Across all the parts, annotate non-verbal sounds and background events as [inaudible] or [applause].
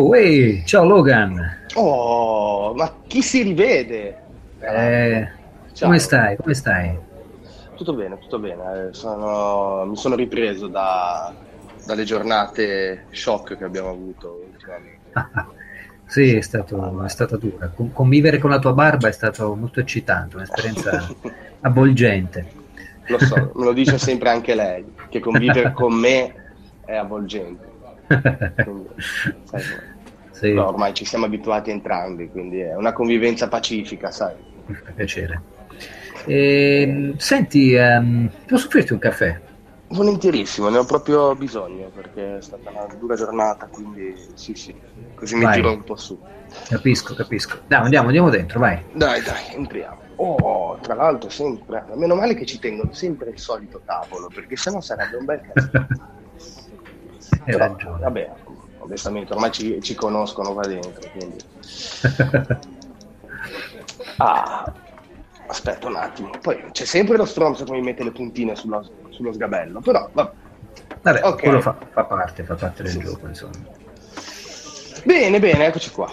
Oh, ehi, ciao Logan. Oh, ma chi si rivede? Eh, come stai? Come stai? Tutto bene, tutto bene. Sono, mi sono ripreso da, dalle giornate shock che abbiamo avuto ultimamente. [laughs] sì, è, stato, è stata dura. Con, convivere con la tua barba è stato molto eccitante, un'esperienza [laughs] avvolgente. Lo so, me lo dice sempre anche lei, che convivere con me è avvolgente. Quindi, sai, sì. no, ormai ci siamo abituati entrambi, quindi è una convivenza pacifica, sai. Fa piacere. E, ehm, senti, um, posso offrirti un caffè? Volentierissimo, ne ho proprio bisogno perché è stata una dura giornata, quindi sì, sì, così mi tiro un po' su. Capisco, capisco. Dai, andiamo, andiamo dentro, vai. Dai, dai, entriamo. Oh, tra l'altro sempre, meno male che ci tengono sempre il solito tavolo, perché sennò sarebbe un bel casino. [laughs] Però, ragione. Vabbè, onestamente ormai ci, ci conoscono qua dentro, quindi... [laughs] ah, aspetta un attimo. Poi c'è sempre lo stronzo che mi mette le puntine sullo, sullo sgabello, però vabbè. Vabbè, okay. quello fa, fa, parte, fa parte del sì, gioco, insomma. Bene, bene, eccoci qua.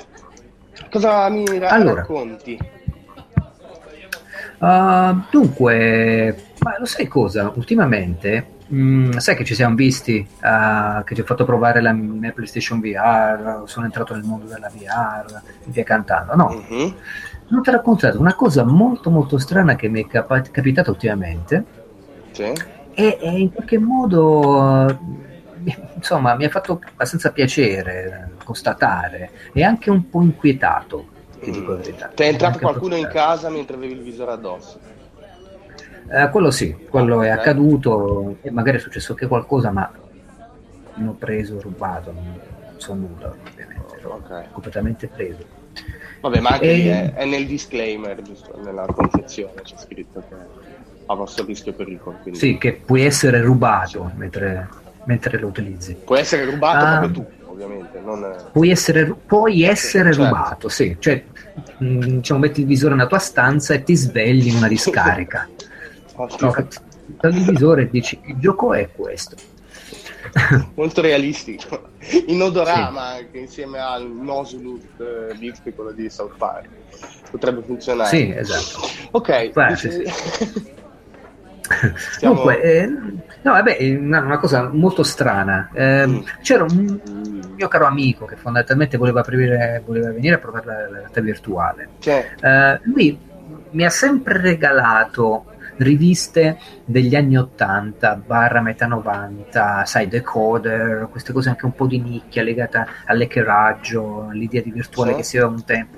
Cosa mi ra- allora, racconti? Uh, dunque, ma lo sai cosa? Ultimamente Mm, sai che ci siamo visti, uh, che ti ho fatto provare la mia PlayStation VR, sono entrato nel mondo della VR, via cantando, no? Mm-hmm. Non ti ho raccontato una cosa molto molto strana che mi è cap- capitata ultimamente sì. e, e, in qualche modo, insomma, mi ha fatto abbastanza piacere constatare e anche un po' inquietato, ti dico la verità. Ti è entrato qualcuno in casa mentre avevi il visore addosso? Eh, quello sì, quello è accaduto e magari è successo anche qualcosa, ma non ho preso, rubato, non so nulla ovviamente, okay. completamente preso. Vabbè, ma anche e... è, è, nel disclaimer, giusto, nella concezione c'è scritto che a vostro rischio e pericolo. Quindi... Sì, che puoi essere rubato mentre, mentre, lo utilizzi. Puoi essere rubato ah, proprio tu, ovviamente. Non... Puoi essere, puoi essere certo. rubato, sì. Cioè, mh, mm, diciamo, metti il visore nella tua stanza e ti svegli in una [laughs] discarica. No, dal visore dici il gioco è questo. [laughs] Molto realistico. In odorama sì. anche insieme al Nosulut eh, quello di South Park. Potrebbe funzionare. Sì, esatto. Ok. Dice... Stiamo... Dunque, eh, no, vabbè, una, una, cosa molto strana. Eh, mm. C'era un mio caro amico che fondamentalmente voleva, aprire, voleva venire a provare la, la realtà virtuale. Eh, lui mi ha sempre regalato riviste degli anni 80 barra metà 90, sai, decoder, queste cose anche un po' di nicchia legata all'hackeraggio, all'idea di virtuale sì. che si aveva un tempo.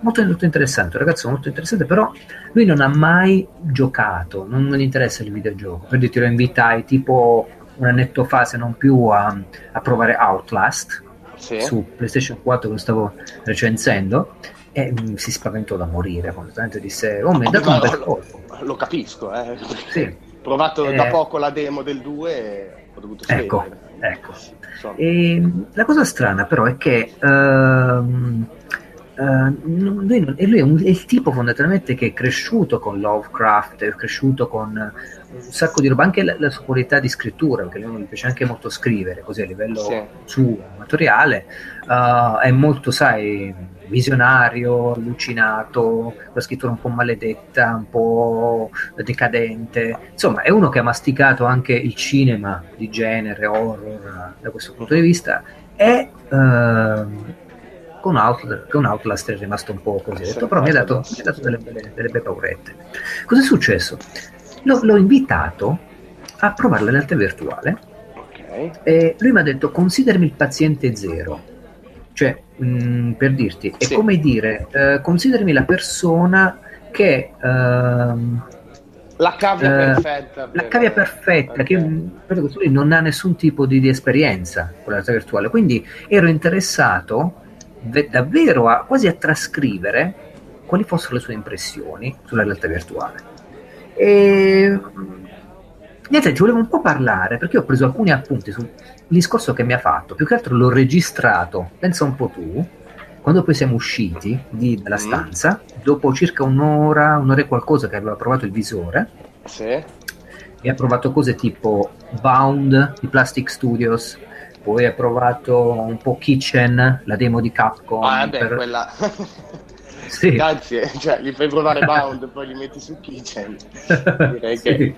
Molto, molto interessante, un ragazzo molto interessante, però lui non ha mai giocato, non, non gli interessa il videogioco. Per dirti lo invitai tipo un annetto fa, se non più, a, a provare Outlast sì. su PlayStation 4 che lo stavo recensendo e mh, mm, si spaventò da morire completamente disse oh mi è dato un bel colpo lo capisco eh. sì. [laughs] provato eh, da poco la demo del 2 e ho dovuto ecco, ecco. E, la cosa strana però è che uh, Uh, lui, lui è, un, è, il tipo fondamentalmente che è cresciuto con Lovecraft, è cresciuto con un sacco di roba, anche la, la sua qualità di scrittura, perché a lui piace anche molto scrivere, così a livello sì. suo, amatoriale, uh, è molto, sai, visionario, allucinato, la scrittura un po' maledetta, un po' decadente. Insomma, è uno che ha masticato anche il cinema di genere, horror, da questo punto di vista, e uh, con, Outlast, con Outlast è rimasto un po' così, detto, però mi ha dato, mi ha dato delle, belle, delle belle paurette. Cosa è successo? L'ho, l'ho invitato a provare la realtà virtuale okay. e lui mi ha detto considerami il paziente zero cioè, mh, mm, per dirti, è sì. come dire, eh, considerami la persona che... Ehm, la cavia eh, perfetta. La cavia perfetta, okay. che per lui non ha nessun tipo di, di esperienza con la realtà virtuale. Quindi ero interessato v- davvero a, quasi a trascrivere quali fossero le sue impressioni sulla realtà virtuale. E niente, ti volevo un po' parlare perché ho preso alcuni appunti sul discorso che mi ha fatto. Più che altro l'ho registrato, pensa un po' tu, quando poi siamo usciti di, dalla mm. stanza, dopo circa un'ora, un'ora e qualcosa che aveva provato il visore. Sì. E ha provato cose tipo Bound di Plastic Studios, poi ha provato un po' Kitchen, la demo di Capcom. Ah, beh, per... quella... [laughs] sì. Grazie, cioè, gli fai provare [laughs] Bound, poi li metti su Kitchen. [laughs] Direi sì. che...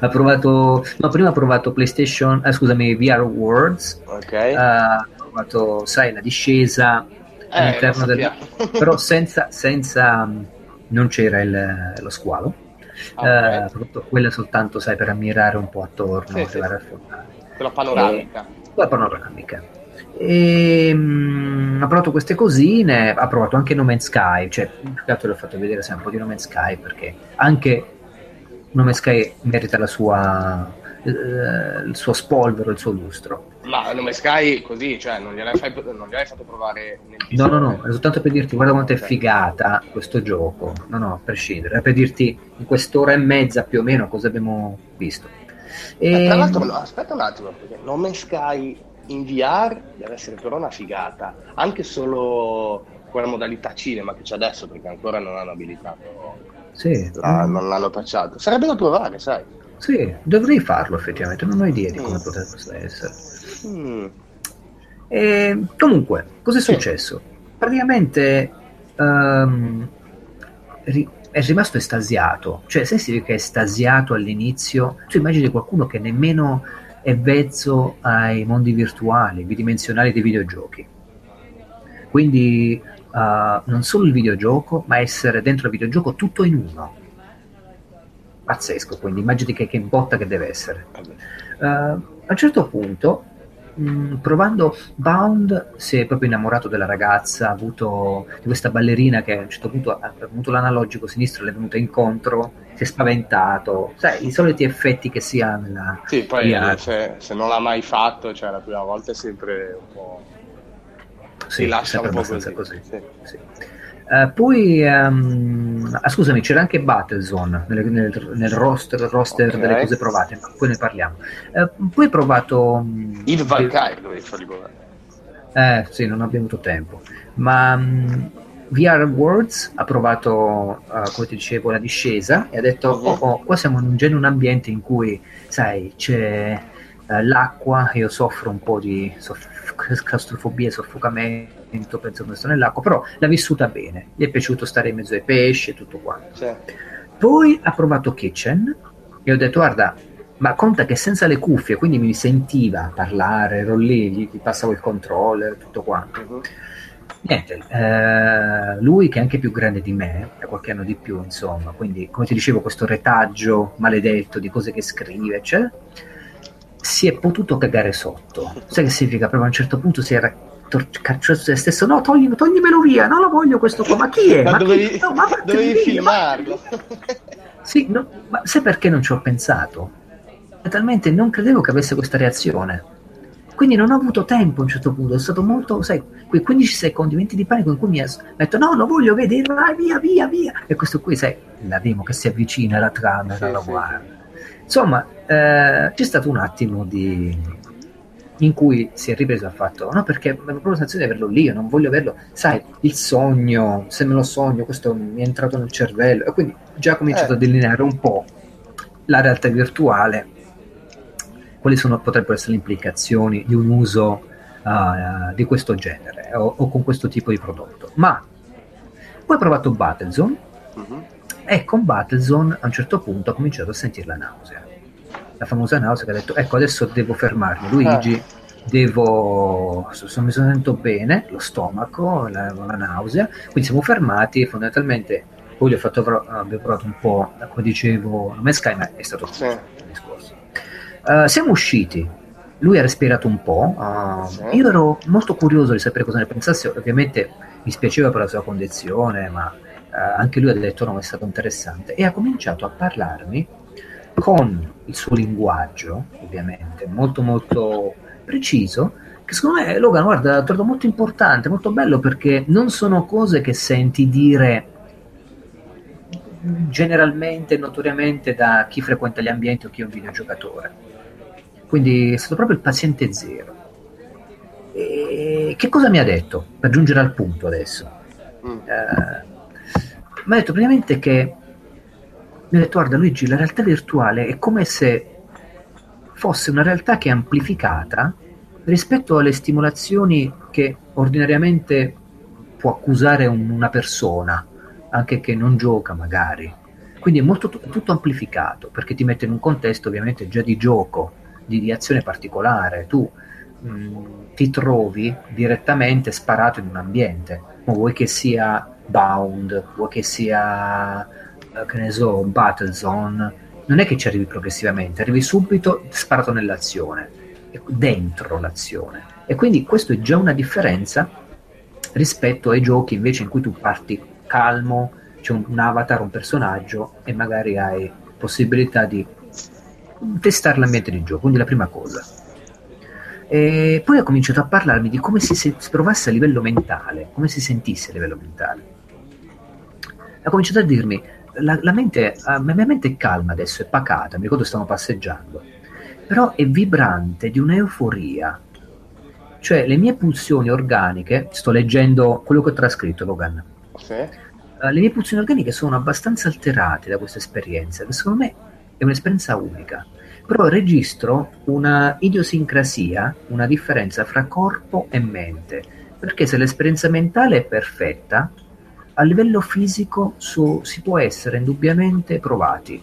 ha provato, no, prima ha provato PlayStation, eh, scusami, VR Worlds. Ok. Uh, ha provato, sai, la discesa eh, all'interno del... [laughs] però senza, senza, non c'era il, lo squalo. Ah, uh, quella soltanto, sai, per ammirare un po' attorno, sì, sì. quella panoramica. E, quella panoramica. E, mh, ha provato queste cosine, ha provato anche No Man's Sky, cioè più che altro l'ho fatto vedere sempre un po' di No Man's Sky perché anche Nome Sky merita la sua, eh, il suo spolvero, il suo lustro. Ma Nome Sky così, cioè non gliel'hai, fai, non gliel'hai fatto provare nel No, no, no, è soltanto per dirti guarda quanto è figata questo gioco. No, no, a prescindere, è per dirti in quest'ora e mezza più o meno cosa abbiamo visto. E... Eh, tra l'altro, no, aspetta un attimo, perché Nome Sky in VR deve essere però una figata, anche solo quella modalità cinema che c'è adesso, perché ancora non hanno abilitato sì. La, non l'hanno tacciato. Sarebbe da provare, sai. Sì, dovrei farlo effettivamente, non ho idea di come mm. potesse essere. Mm. E, comunque, cosa è successo? Praticamente um, ri- è rimasto estasiato, cioè se si dice che è estasiato all'inizio, tu immagini qualcuno che nemmeno è vezzo ai mondi virtuali, bidimensionali dei videogiochi. Quindi uh, non solo il videogioco, ma essere dentro il videogioco tutto in uno. Pazzesco, quindi immagini che, che botta che deve essere. Uh, a un certo punto, mh, mm, provando Bound, si è proprio innamorato della ragazza, ha avuto di questa ballerina che a un certo punto ha avuto l'analogico sinistro, le è venuta incontro, si è spaventato, sai, i soliti effetti che si ha nella... Sì, poi se, se, non l'ha mai fatto, cioè la prima volta è sempre un po' sì, lascia un po' così. così. Sì. Sì. Uh, poi, um, ah, scusami, c'era anche Battlezone nel, nel, nel roster, roster okay. delle cose provate, ma poi ne parliamo. Uh, poi hai provato... Um, il Valkyrie dovevi farli provare. Eh, sì, non abbiamo avuto tempo. Ma um, VR Worlds ha provato, uh, come ti dicevo, la discesa e ha detto, uh-huh. oh, oh, qua siamo in un, in un ambiente in cui, sai, c'è l'acqua, io soffro un po' di soff- claustrofobia soffocamento pensando di stare nell'acqua, però l'ha vissuta bene, gli è piaciuto stare in mezzo ai pesci e tutto quanto. Sì. Poi ha provato Kitchen e ho detto guarda, ma conta che senza le cuffie, quindi mi sentiva parlare, ero lì, gli, passavo il controller, tutto quanto. Uh-huh. Niente, eh, lui che è anche più grande di me, ha qualche anno di più, insomma, quindi come ti dicevo questo retaggio maledetto di cose che scrive, eccetera si è potuto cagare sotto. Sai che significa? Proprio a un certo punto si era cacciato se stesso. No, togli, toglimelo via, non lo voglio questo qua. Ma chi è? ma, ma dovevi, chi? No, ma dovevi filmarlo. [laughs] sì, no, ma sai perché non ci ho pensato? Talmente non credevo che avesse questa reazione. Quindi non ho avuto tempo a un certo punto, è stato molto, sai, quei 15 secondi, 20 di panico in cui mi ha detto no, lo voglio vedere, vai via, via, via. E questo qui, sai, la demo che si avvicina alla trama, sì, la sì, guarda. Sì Insomma, eh, c'è stato un attimo di, in cui si è ripreso al fatto, no, perché avevo proprio la sensazione di averlo lì, io non voglio averlo, sai, il sogno, se me lo sogno, questo mi è entrato nel cervello, e quindi già ho cominciato eh. a delineare un po' la realtà virtuale, quali sono, potrebbero essere le implicazioni di un uso uh, di questo genere o, o, con questo tipo di prodotto. Ma poi ho provato Battlezone, uh-huh e con Battlezone a un certo punto ho cominciato a sentire la nausea. La famosa nausea che ha detto, ecco adesso devo fermarmi Luigi, ah. devo, se mi sento bene, lo stomaco, la, la, nausea, quindi siamo fermati e fondamentalmente poi ho fatto, abbiamo provato un po', come dicevo, non è Sky, ma è stato sì. discorso. Uh, siamo usciti, lui ha respirato un po', uh, sì. io ero molto curioso di sapere cosa ne pensasse, ovviamente mi spiaceva per la sua condizione, ma eh, anche lui ha detto no, è stato interessante e ha cominciato a parlarmi con il suo linguaggio, ovviamente, molto molto preciso, che secondo me, Logan, guarda, l'ho trovato molto importante, molto bello perché non sono cose che senti dire generalmente, notoriamente da chi frequenta gli ambienti o chi è un videogiocatore. Quindi è stato proprio il paziente zero. E che cosa mi ha detto? Per giungere al punto adesso. Mm. Eh, mi ha detto praticamente che mi ha detto guarda Luigi la realtà virtuale è come se fosse una realtà che è amplificata rispetto alle stimolazioni che ordinariamente può accusare un, una persona, anche che non gioca magari. Quindi è molto tutto amplificato perché ti mette in un contesto ovviamente già di gioco, di, di azione particolare. Tu mh, mm, ti trovi direttamente sparato in un ambiente, o vuoi che sia Bound, vuoi che sia, eh, che ne so, Battlezone, non è che ci arrivi progressivamente, arrivi subito sparato nell'azione, dentro l'azione. E quindi questo è già una differenza rispetto ai giochi invece in cui tu parti calmo, c'è un, un avatar, un personaggio e magari hai possibilità di testare l'ambiente di gioco, quindi la prima cosa. E poi ha cominciato a parlarmi di come si, si provasse a livello mentale, come si sentisse a livello mentale. Ha cominciato a dirmi, la, la mente, la mia mente è calma adesso, è pacata, mi ricordo stavamo passeggiando, però è vibrante di un'euforia. Cioè le mie pulsioni organiche, sto leggendo quello che ho trascritto Logan, sì. uh, le mie pulsioni organiche sono abbastanza alterate da questa esperienza, che secondo me è un'esperienza unica. Però registro una idiosincrasia, una differenza fra corpo e mente, perché se l'esperienza mentale è perfetta, a livello fisico su, si può essere indubbiamente provati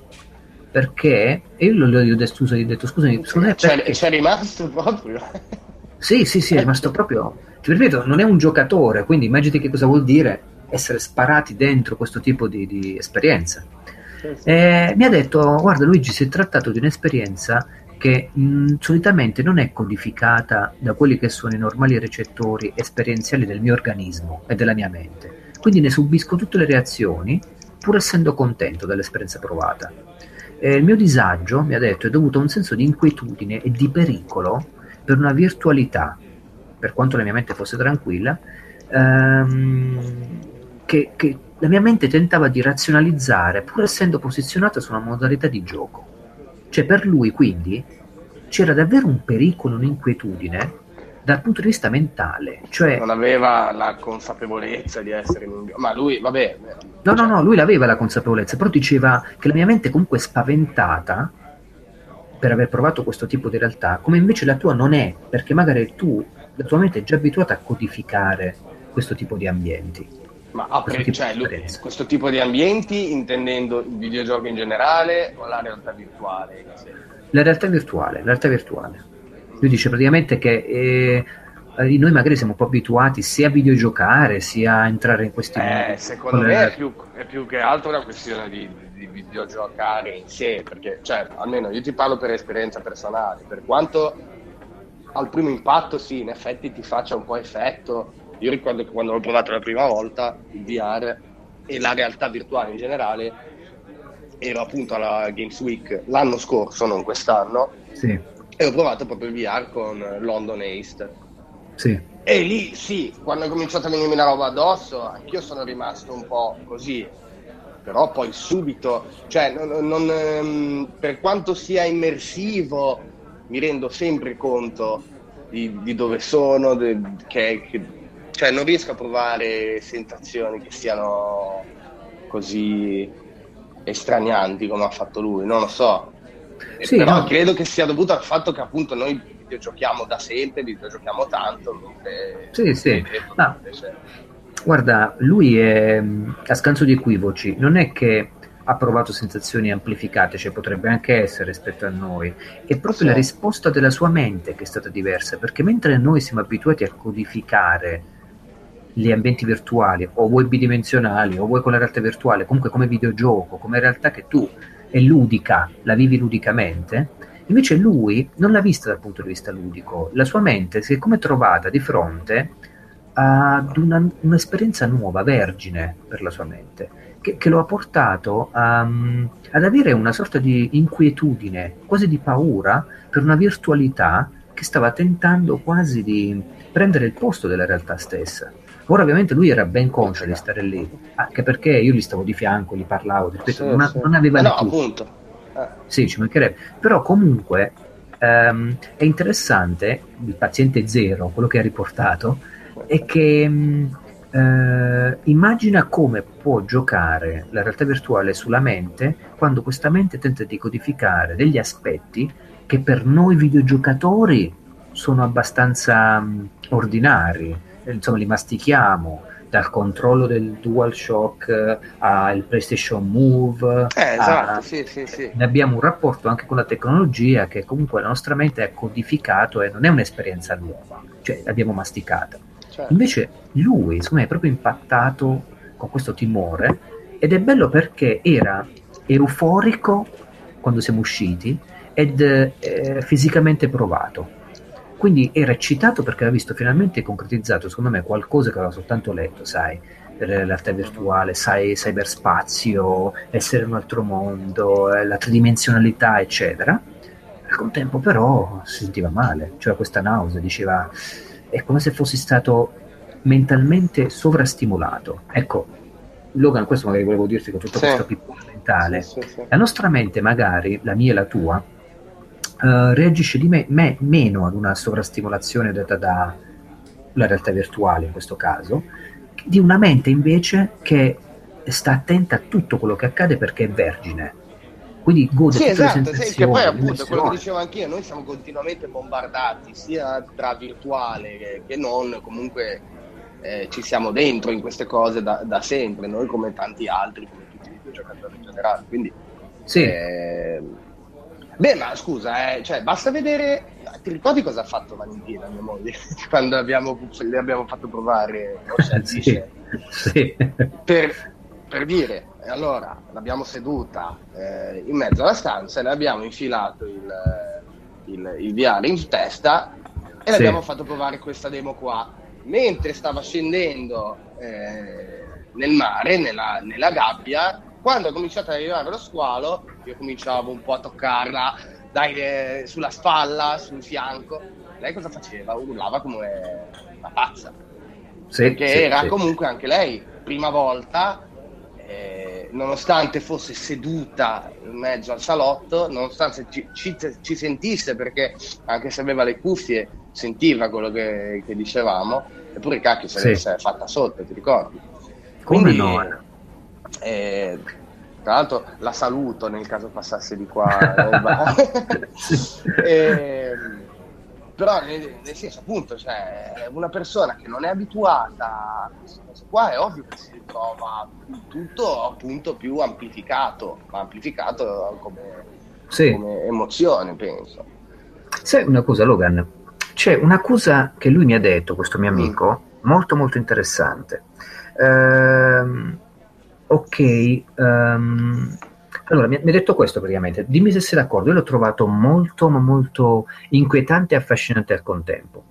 perché e io gli ho detto, scusa, gli ho detto scusami, scusami c'è, c'è rimasto proprio? [laughs] Sì sì sì è rimasto proprio ti ripeto non è un giocatore quindi immaginati che cosa vuol dire essere sparati dentro questo tipo di, di esperienza. Sì, sì. Eh, mi ha detto guarda Luigi si è trattato di un'esperienza che mh, solitamente non è codificata da quelli che sono i normali recettori esperienziali del mio organismo e della mia mente quindi ne subisco tutte le reazioni pur essendo contento dell'esperienza provata. Eh, il mio disagio, mi ha detto, è dovuto a un senso di inquietudine e di pericolo per una virtualità, per quanto la mia mente fosse tranquilla, ehm, che, che la mia mente tentava di razionalizzare pur essendo posizionata su una modalità di gioco. Cioè per lui quindi c'era davvero un pericolo, un'inquietudine dal punto di vista mentale. Cioè, non aveva la consapevolezza di essere in un... Ma lui, vabbè... No, no, no, lui l'aveva la consapevolezza, però diceva che la mia mente comunque è spaventata per aver provato questo tipo di realtà, come invece la tua non è, perché magari tu, la tua mente è già abituata a codificare questo tipo di ambienti. Ma okay, cioè, lui, questo tipo di ambienti intendendo il videogioco in generale o la realtà virtuale? La realtà virtuale, la realtà virtuale. Lui dice praticamente che eh, noi magari siamo un po' abituati sia a videogiocare sia a entrare in questi eh, secondo me è più, è più, che altro una questione di, di, videogiocare in sé perché cioè, almeno io ti parlo per esperienza personale per quanto al primo impatto sì in effetti ti faccia un po' effetto io ricordo che quando l'ho provato la prima volta il VR e la realtà virtuale in generale ero appunto alla Games Week l'anno scorso non quest'anno sì e ho provato proprio il VR con London East. Sì. E lì sì, quando è cominciato a venirmi la roba addosso, anch'io sono rimasto un po' così. Però poi subito, cioè, non, non, ehm, per quanto sia immersivo, mi rendo sempre conto di, di dove sono, de, che, che, cioè non riesco a provare sensazioni che siano così estranianti come ha fatto lui, non lo so. Sì, però no. credo che sia dovuto al fatto che appunto noi videogiochiamo da sempre, videogiochiamo tanto. Sì, sì. No. Guarda, lui è a scanso di equivoci, non è che ha provato sensazioni amplificate, cioè potrebbe anche essere rispetto a noi, è proprio sì. la risposta della sua mente che è stata diversa, perché mentre noi siamo abituati a codificare gli ambienti virtuali, o vuoi bidimensionali, o vuoi con la realtà virtuale, comunque come videogioco, come realtà che tu è ludica, la vivi ludicamente, invece lui non l'ha vista dal punto di vista ludico, la sua mente si è come trovata di fronte ad una, un'esperienza nuova, vergine per la sua mente, che, che lo ha portato a, um, ad avere una sorta di inquietudine, quasi di paura per una virtualità che stava tentando quasi di prendere il posto della realtà stessa. Ora ovviamente lui era ben conscio di stare lì, anche perché io gli stavo di fianco, gli parlavo, ripeto, sì, non, sì. non, aveva no, appunto. Eh. Sì, ci mancherebbe. Però comunque ehm, è interessante, il paziente zero, quello che ha riportato, è che mh, eh, immagina come può giocare la realtà virtuale sulla mente quando questa mente tenta di codificare degli aspetti che per noi videogiocatori sono abbastanza um, ordinari, insomma li mastichiamo, dal controllo del DualShock eh, al PlayStation Move. Eh, esatto, a, sì, sì, sì. Abbiamo un rapporto anche con la tecnologia che comunque la nostra mente è codificato e non è un'esperienza nuova, cioè l'abbiamo masticata. Certo. Invece lui, secondo me, è proprio impattato con questo timore ed è bello perché era euforico quando siamo usciti ed eh, fisicamente provato quindi era eccitato perché aveva visto finalmente concretizzato, secondo me, qualcosa che aveva soltanto letto, sai, realtà virtuale, sai, cyberspazio, essere in un altro mondo, eh, la tridimensionalità, eccetera. Al contempo però si sentiva male, cioè questa nausea, diceva, è come se fossi stato mentalmente sovrastimolato. Ecco, Logan, questo magari volevo dirti con tutto sì. questo piccolo mentale. Sì, sì, la nostra mente, magari, la mia e la tua, uh, reagisce di me, me, meno ad una sovrastimolazione data dalla realtà virtuale in questo caso, di una mente invece che sta attenta a tutto quello che accade perché è vergine. Quindi gode sì, esatto, sì, che poi appunto quello che dicevo anch'io, noi siamo continuamente bombardati sia tra virtuale che, che non, comunque eh, ci siamo dentro in queste cose da, da, sempre, noi come tanti altri, come tutti i videogiocatori in generale. Quindi sì. eh, Beh, ma scusa, eh, cioè, basta vedere. Ti ricordi cosa ha fatto Valentina, mia moglie, [laughs] quando abbiamo, le abbiamo fatto provare sì, [laughs] sì. Per, per, dire, allora l'abbiamo seduta eh, in mezzo alla stanza e le abbiamo infilato il, il, il VR in testa e sì. le abbiamo fatto provare questa demo qua. Mentre stava scendendo eh, nel mare, nella, nella gabbia, quando ha cominciato ad arrivare lo squalo, io cominciavo un po' a toccarla dai, eh, sulla spalla, sul fianco. Lei cosa faceva? Urlava come una pazza. Sì, perché sì, era sì. comunque anche lei, prima volta, eh, nonostante fosse seduta in mezzo al salotto, nonostante ci, ci, ci, sentisse, perché anche se aveva le cuffie sentiva quello che, che dicevamo, eppure cacchio se sì. l'è fatta sotto, ti ricordi? Come Quindi, no? Eh, tra l'altro la saluto nel caso passasse di qua. [laughs] [laughs] eh, però nel, nel, senso appunto, cioè, una persona che non è abituata a queste cose qua è ovvio che si ritrova tutto appunto più amplificato, ma amplificato come, sì. come emozione, penso. Sai una cosa, Logan? C'è una cosa che lui mi ha detto, questo mio mm. amico, mm. molto molto interessante. Ehm, ok, um, allora mi ha detto questo praticamente, dimmi se sei d'accordo, io l'ho trovato molto ma molto inquietante e affascinante al contempo.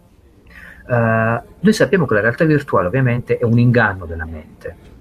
Uh, noi sappiamo che la realtà virtuale ovviamente è un inganno della mente.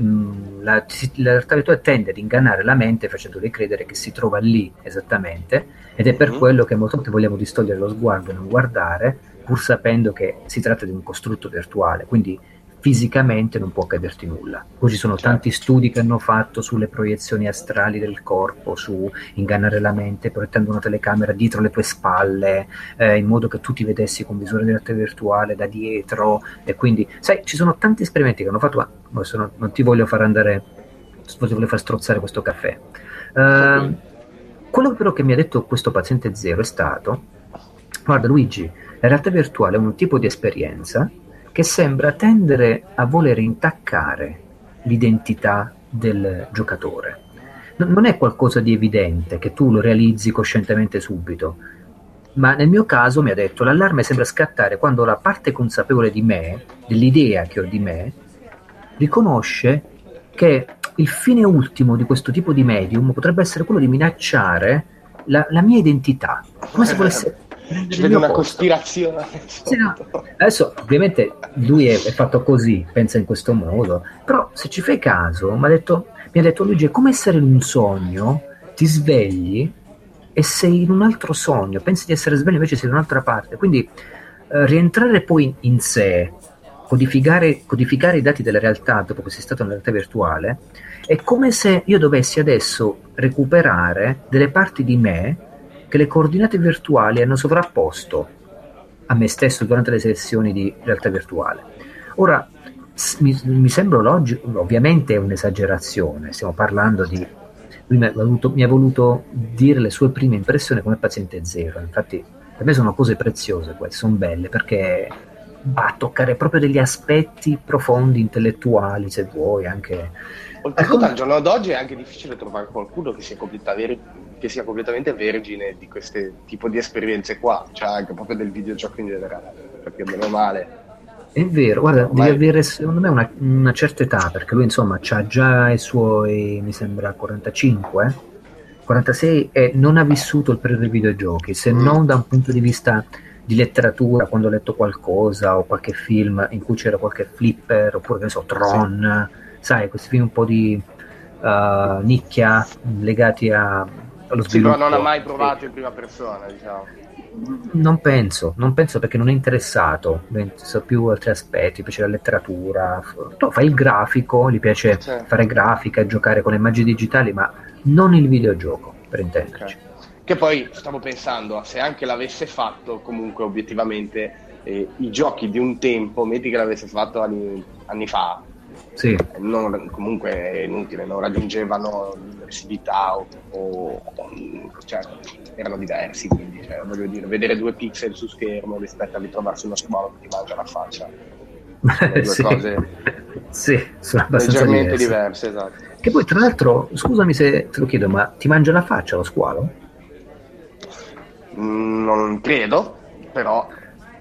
Mm, la, la, realtà virtuale tende ad ingannare la mente facendole credere che si trova lì esattamente ed è per mm-hmm. quello che molte volte vogliamo distogliere lo sguardo e non guardare pur sapendo che si tratta di un costrutto virtuale. Quindi fisicamente non può accaderti nulla. Poi ci sono certo. tanti studi che hanno fatto sulle proiezioni astrali del corpo, su ingannare la mente proiettando una telecamera dietro le tue spalle, eh, in modo che tu ti vedessi con visore di realtà virtuale da dietro. E quindi, sai, ci sono tanti esperimenti che hanno fatto, ma adesso non, non ti voglio far andare, non ti voglio far strozzare questo caffè. Uh, quello però che mi ha detto questo paziente zero è stato, guarda Luigi, la realtà virtuale è un tipo di esperienza che sembra tendere a voler intaccare l'identità del giocatore. Non è qualcosa di evidente che tu lo realizzi coscientemente subito, ma nel mio caso mi ha detto l'allarme sembra scattare quando la parte consapevole di me, dell'idea che ho di me, riconosce che il fine ultimo di questo tipo di medium potrebbe essere quello di minacciare la, la mia identità, come se volesse ci vede una posto. cospirazione. Sì, no. Adesso ovviamente lui è, è, fatto così, pensa in questo modo, però se ci fai caso, mi ha detto, mi ha detto Luigi, è come essere in un sogno, ti svegli e sei in un altro sogno, pensi di essere sveglio invece sei in un'altra parte, quindi eh, rientrare poi in sé, codificare, codificare i dati della realtà dopo che sei stato nella realtà virtuale, è come se io dovessi adesso recuperare delle parti di me che le coordinate virtuali hanno sovrapposto a me stesso durante le sessioni di realtà virtuale. Ora, mi, mi sembra logico, ovviamente è un'esagerazione, stiamo parlando di... Lui mi ha, voluto, mi ha voluto dire le sue prime impressioni come paziente zero, infatti Per me sono cose preziose queste, sono belle perché va a toccare proprio degli aspetti profondi, intellettuali, se vuoi, anche... Oltretutto al giorno d'oggi è anche difficile trovare qualcuno che sia, che sia completamente vergine di questo tipo di esperienze qua, cioè anche proprio del videogioco in generale, perché meno male è vero, guarda, Ormai... devi avere secondo me una, una, certa età, perché lui insomma ha già i suoi, mi sembra, 45, 46 e non ha vissuto il periodo dei videogiochi, se mm. non da un punto di vista di letteratura, quando ho letto qualcosa o qualche film in cui c'era qualche flipper, oppure che ne so, Tron, sì. Sai, questi film un po' di uh, nicchia legati a, allo sviluppo. Sì, però non ha mai provato in prima persona, diciamo. Non penso, non penso perché non è interessato, penso più altri aspetti, piace la letteratura, no, fa il grafico, gli piace sì. fare grafica, giocare con le immagini digitali, ma non il videogioco, per intenderci. Okay. Che poi stavo pensando, se anche l'avesse fatto, comunque obiettivamente eh, i giochi di un tempo, metti che l'avesse fatto anni, anni fa, sì. non, comunque è inutile, non raggiungevano l'immersività o, o, cioè, erano diversi, quindi cioè, voglio dire, vedere due pixel su schermo rispetto a ritrovarsi uno squalo che ti mangia la faccia. Sono due [laughs] sì. cose sì, sono abbastanza leggermente diverse. diverse esatto. Che poi, tra l'altro, scusami se te lo chiedo, ma ti mangia la faccia lo squalo? Mm, non credo, però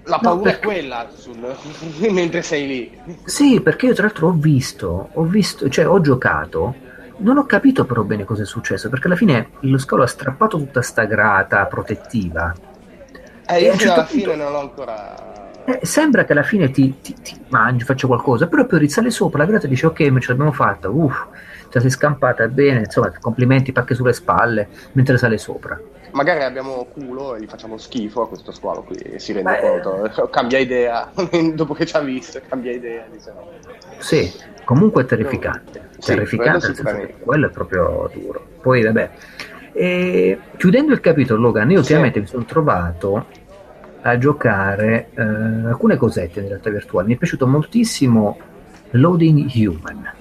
la paura no, perché... è quella sul... [laughs] mentre sei lì. Sì, perché io tra l'altro ho visto, ho visto, cioè ho giocato, non ho capito però bene cosa è successo, perché alla fine lo scalo ha strappato tutta sta grata protettiva. Eh, io certo alla fine non l'ho ancora... Eh, sembra che alla fine ti, ti, ti mangi, faccio qualcosa, però poi risale sopra la grata e dice ok, ma ce l'abbiamo fatta, uff, te sei scampata bene, insomma, complimenti, pacche sulle spalle, mentre sale sopra magari abbiamo culo e gli facciamo schifo a questo squalo qui e si rende Beh, conto, cambia idea, [laughs] dopo che ci ha visto, cambia idea. Diciamo. Sì, comunque è terrificante, sì, terrificante quello, quello è proprio duro. Poi vabbè, e, chiudendo il capitolo Logan, io ultimamente sì. mi sono trovato a giocare eh, alcune cosette in realtà virtuale, mi è piaciuto moltissimo Loading Human.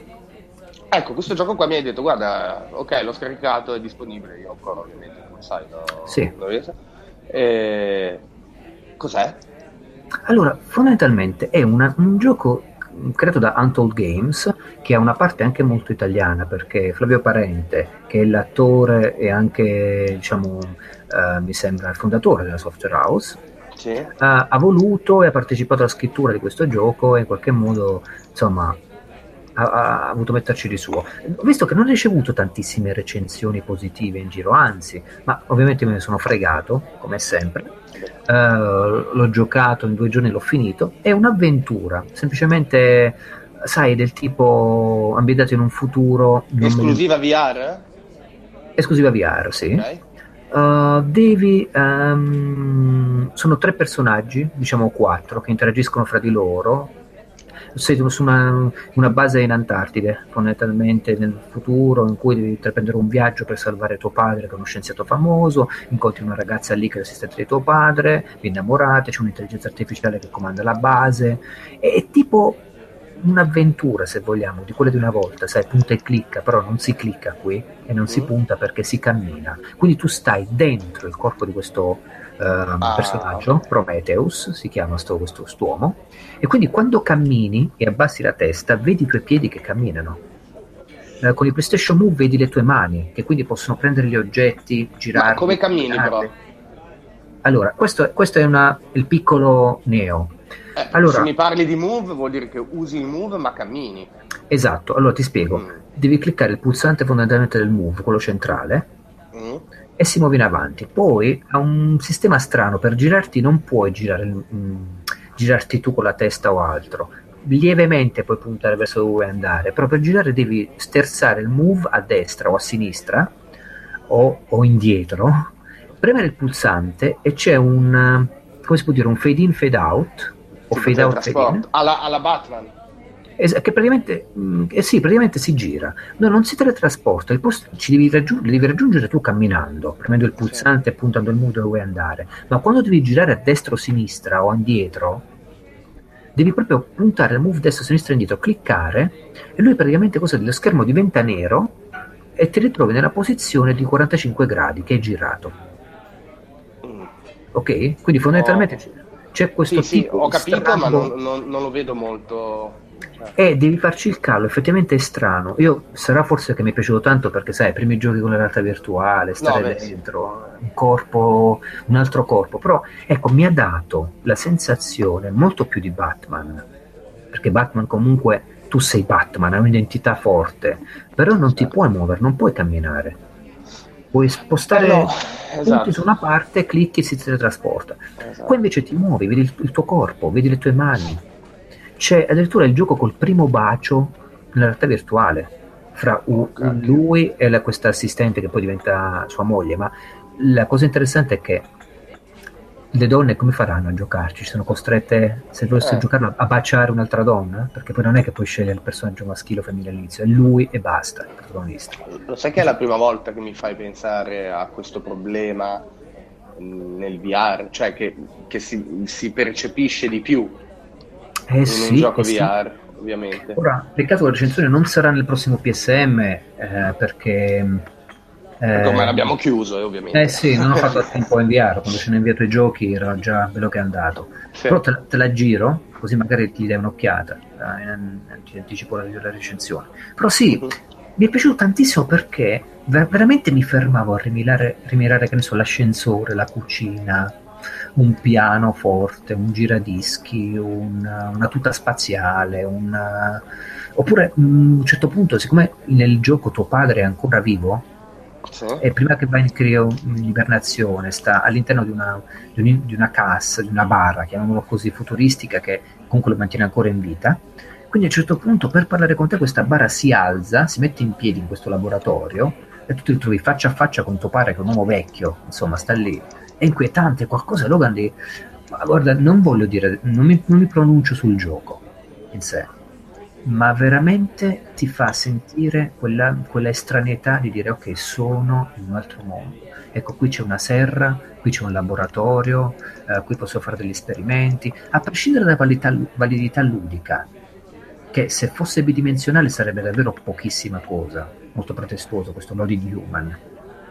Ecco, questo gioco qua mi hai detto, guarda, ok, l'ho scaricato, è disponibile, io ancora ovviamente sai, lo, sì. lo e... Cos'è? Allora, fondamentalmente è una, un gioco creato da Untold Games, che ha una parte anche molto italiana, perché Flavio Parente, che è l'attore e anche, diciamo, uh, mi sembra il fondatore della Software House, sì. uh, ha voluto e ha partecipato alla scrittura di questo gioco e in qualche modo, insomma, ha, ha, avuto metterci di suo. Ho visto che non ha ricevuto tantissime recensioni positive in giro, anzi, ma ovviamente me ne sono fregato, come sempre. Uh, l'ho giocato in due giorni, l'ho finito. È un'avventura, semplicemente, sai, del tipo ambientato in un futuro. Esclusiva mi... VR? Esclusiva VR, sì. Okay. Uh, devi um, sono tre personaggi, diciamo quattro, che interagiscono fra di loro sei su una, una, base in Antartide, fondamentalmente nel futuro, in cui devi intraprendere un viaggio per salvare tuo padre, che è uno scienziato famoso, incontri una ragazza lì che è l'assistente di tuo padre, vi innamorate, c'è un'intelligenza artificiale che comanda la base, è, è tipo un'avventura, se vogliamo, di quelle di una volta, sai, punta e clicca, però non si clicca qui e non si mm. punta perché si cammina. Quindi tu stai dentro il corpo di questo uh, ah. personaggio, Prometheus, si chiama sto, questo quest'uomo, e quindi quando cammini e abbassi la testa, vedi i tuoi piedi che camminano. Uh, con il PlayStation Move vedi le tue mani, che quindi possono prendere gli oggetti, girare. Ma come cammini girarli. però? Allora, questo, questo è una, il piccolo Neo. Eh, allora, se mi parli di move vuol dire che usi il move ma cammini. Esatto, allora ti spiego. Mm. Devi cliccare il pulsante fondamentalmente del move, quello centrale, mm. E si muove in avanti. Poi ha un sistema strano, per girarti non puoi girare, mm, girarti tu con la testa o altro. Lievemente puoi puntare verso dove vuoi andare, però per girare devi sterzare il move a destra o a sinistra o, o indietro, premere il pulsante e c'è un, come si può dire, un fade in, fade out o fade out fade in. Alla, alla Batman. Es- che praticamente, mh, mm, eh sì, praticamente si gira. No, non si teletrasporta, il posto ci devi, raggiung- devi raggiungere tu camminando, premendo il pulsante e puntando il modo dove vuoi andare. Ma quando devi girare a destra o sinistra o indietro, devi proprio puntare il move destra o sinistra e indietro, cliccare e lui praticamente cosa lo schermo diventa nero e ti ritrovi nella posizione di 45 gradi che è girato. ok? Quindi fondamentalmente oh. c'è questo sì, tipo sì, ho capito, strano... ma non, non, non, lo vedo molto. E eh, devi farci il callo, effettivamente è strano. Io sarà forse che mi è piaciuto tanto perché, sai, i primi giochi con la realtà virtuale, stare no, dentro, un corpo, un altro corpo. Però, ecco, mi ha dato la sensazione molto più di Batman. Perché Batman comunque tu sei Batman, hai un'identità forte, però non ti puoi muovere, non puoi camminare. Puoi spostare eh no, esatto. su una parte, clicchi e si teletrasporta. Esatto. Qua invece ti muovi, vedi il, il tuo corpo, vedi le tue mani c'è addirittura il gioco col primo bacio nella realtà virtuale fra u- lui e la, questa assistente che poi diventa sua moglie. Ma la cosa interessante è che le donne come faranno a giocarci? Sono costrette, se volessero eh. giocare, a baciare un'altra donna? Perché poi non è che puoi scegliere il personaggio maschile o femminile all'inizio, è lui e basta il protagonista. Lo sai che è la prima volta che mi fai pensare a questo problema nel VR, cioè che, che si, si percepisce di più eh in sì, un gioco eh VR, sì. ovviamente. Ora, peccato che la recensione non sarà nel prossimo PSM eh, perché... Eh, Come l'abbiamo chiuso, eh, ovviamente. Eh sì, non ho fatto a [laughs] tempo a inviare, quando ci hanno inviato i giochi era già quello che è andato. Sì. Però te, te, la giro, così magari ti dai un'occhiata, eh, ti anticipo la, la recensione. Però sì, uh-huh. mi è piaciuto tantissimo perché veramente mi fermavo a rimirare, rimirare che ne so, l'ascensore, la cucina, un piano forte, un giradischi, una, una tuta spaziale, una... oppure a un certo punto, siccome nel gioco tuo padre è ancora vivo, sì. e prima che va in, ibernazione sta all'interno di una, di, un, di una cassa, di una barra, chiamiamola così, futuristica, che comunque lo mantiene ancora in vita. Quindi a un certo punto per parlare con te questa barra si alza, si mette in piedi in questo laboratorio e tu ti trovi faccia a faccia con tuo padre che è un uomo vecchio, insomma sta lì è inquietante, qualcosa Logan di... Guarda, non voglio dire, non mi, non mi pronuncio sul gioco in sé, ma veramente ti fa sentire quella, quella estraneità di dire ok, sono in un altro mondo. Ecco, qui c'è una serra, qui c'è un laboratorio, eh, qui posso fare degli esperimenti, a prescindere dalla validità, validità ludica, che se fosse bidimensionale sarebbe davvero pochissima cosa, molto pretestuoso questo Loading Human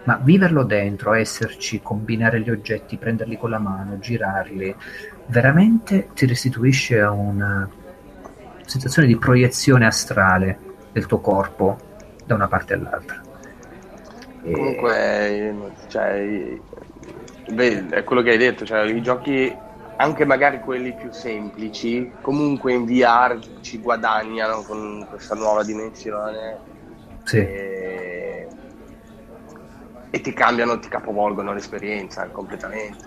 ma viverlo dentro, esserci, combinare gli oggetti, prenderli con la mano, girarli, veramente ti restituisce a una sensazione di proiezione astrale del tuo corpo da una parte all'altra. E... Comunque, cioè, beh, è quello che hai detto, cioè, i giochi, anche magari quelli più semplici, comunque in VR ci guadagnano con questa nuova dimensione. Sì. E e ti cambiano, ti capovolgono l'esperienza completamente.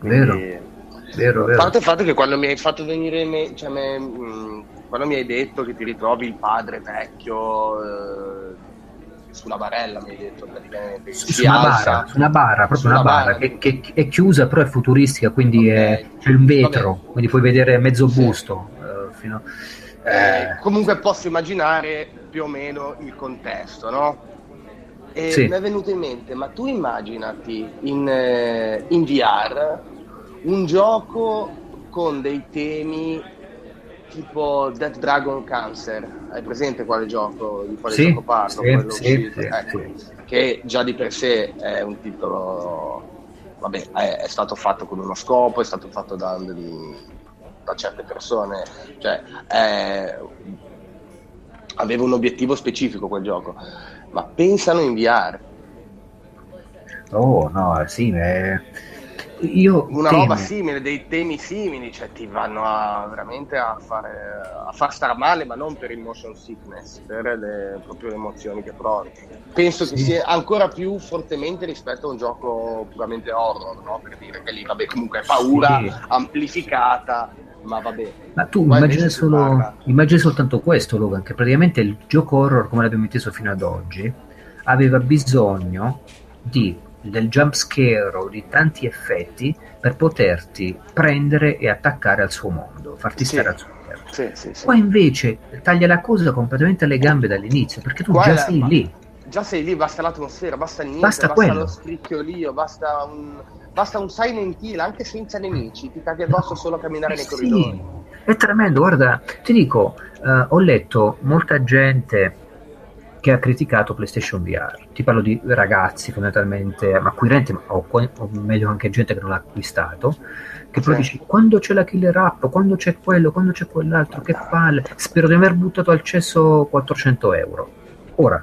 Vero. vero, vero. A parte il fatto che quando mi hai fatto venire, me, cioè me, mh, quando mi hai detto che ti ritrovi il padre vecchio eh, sulla barella, mi hai detto praticamente. Su, su, una barra, su una barra, proprio una barra, barra. Che, che, è chiusa però è futuristica, quindi okay. è, c'è un vetro, Vabbè. quindi puoi vedere mezzo busto. Sì. Uh, fino, eh. comunque posso immaginare più o meno il contesto, no? E sì. mi è venuto in mente, ma tu immaginati in, eh, in VR un gioco con dei temi tipo Death Dragon Cancer. Hai presente quale gioco? Di quale sì, gioco parlo? Sì, sì, ecco, che già di per sé è un titolo, vabbè, è, è, stato fatto con uno scopo, è stato fatto da, da certe persone, cioè è, aveva un obiettivo specifico quel gioco ma pensano in VR. Oh no, sì, eh, io una temo. roba simile, dei temi simili, cioè ti vanno a, veramente a, fare, a far star male, ma non per il motion sickness, per le, proprio le emozioni che provi. Penso sì. che sia ancora più fortemente rispetto a un gioco puramente horror, no? per dire che lì, vabbè, comunque è paura sì. amplificata, ma vabbè. Ma tu immagini, solo, immagini soltanto questo, Logan, che praticamente il gioco horror, come l'abbiamo inteso fino ad oggi, aveva bisogno di, del jump scare o di tanti effetti per poterti prendere e attaccare al suo mondo, farti sì. stare al suo mondo. Sì, sì, Qua invece taglia la cosa completamente alle gambe dall'inizio, perché tu Qua già sei lì. Già sei lì, basta l'atmosfera, basta niente, basta, basta lo scricchiolio, basta un basta un Silent Hill anche senza nemici, ti caghi addosso solo a camminare nei sì, corridoi. È tremendo, guarda, ti dico, uh, ho letto molta gente che ha criticato PlayStation VR. Ti parlo di ragazzi fondamentalmente, acquirenti, o, o meglio anche gente che non l'ha acquistato, che poi dici quando c'è la killer app, quando c'è quello, quando c'è quell'altro, che palle, spero di aver buttato al cesso 400 euro. Ora,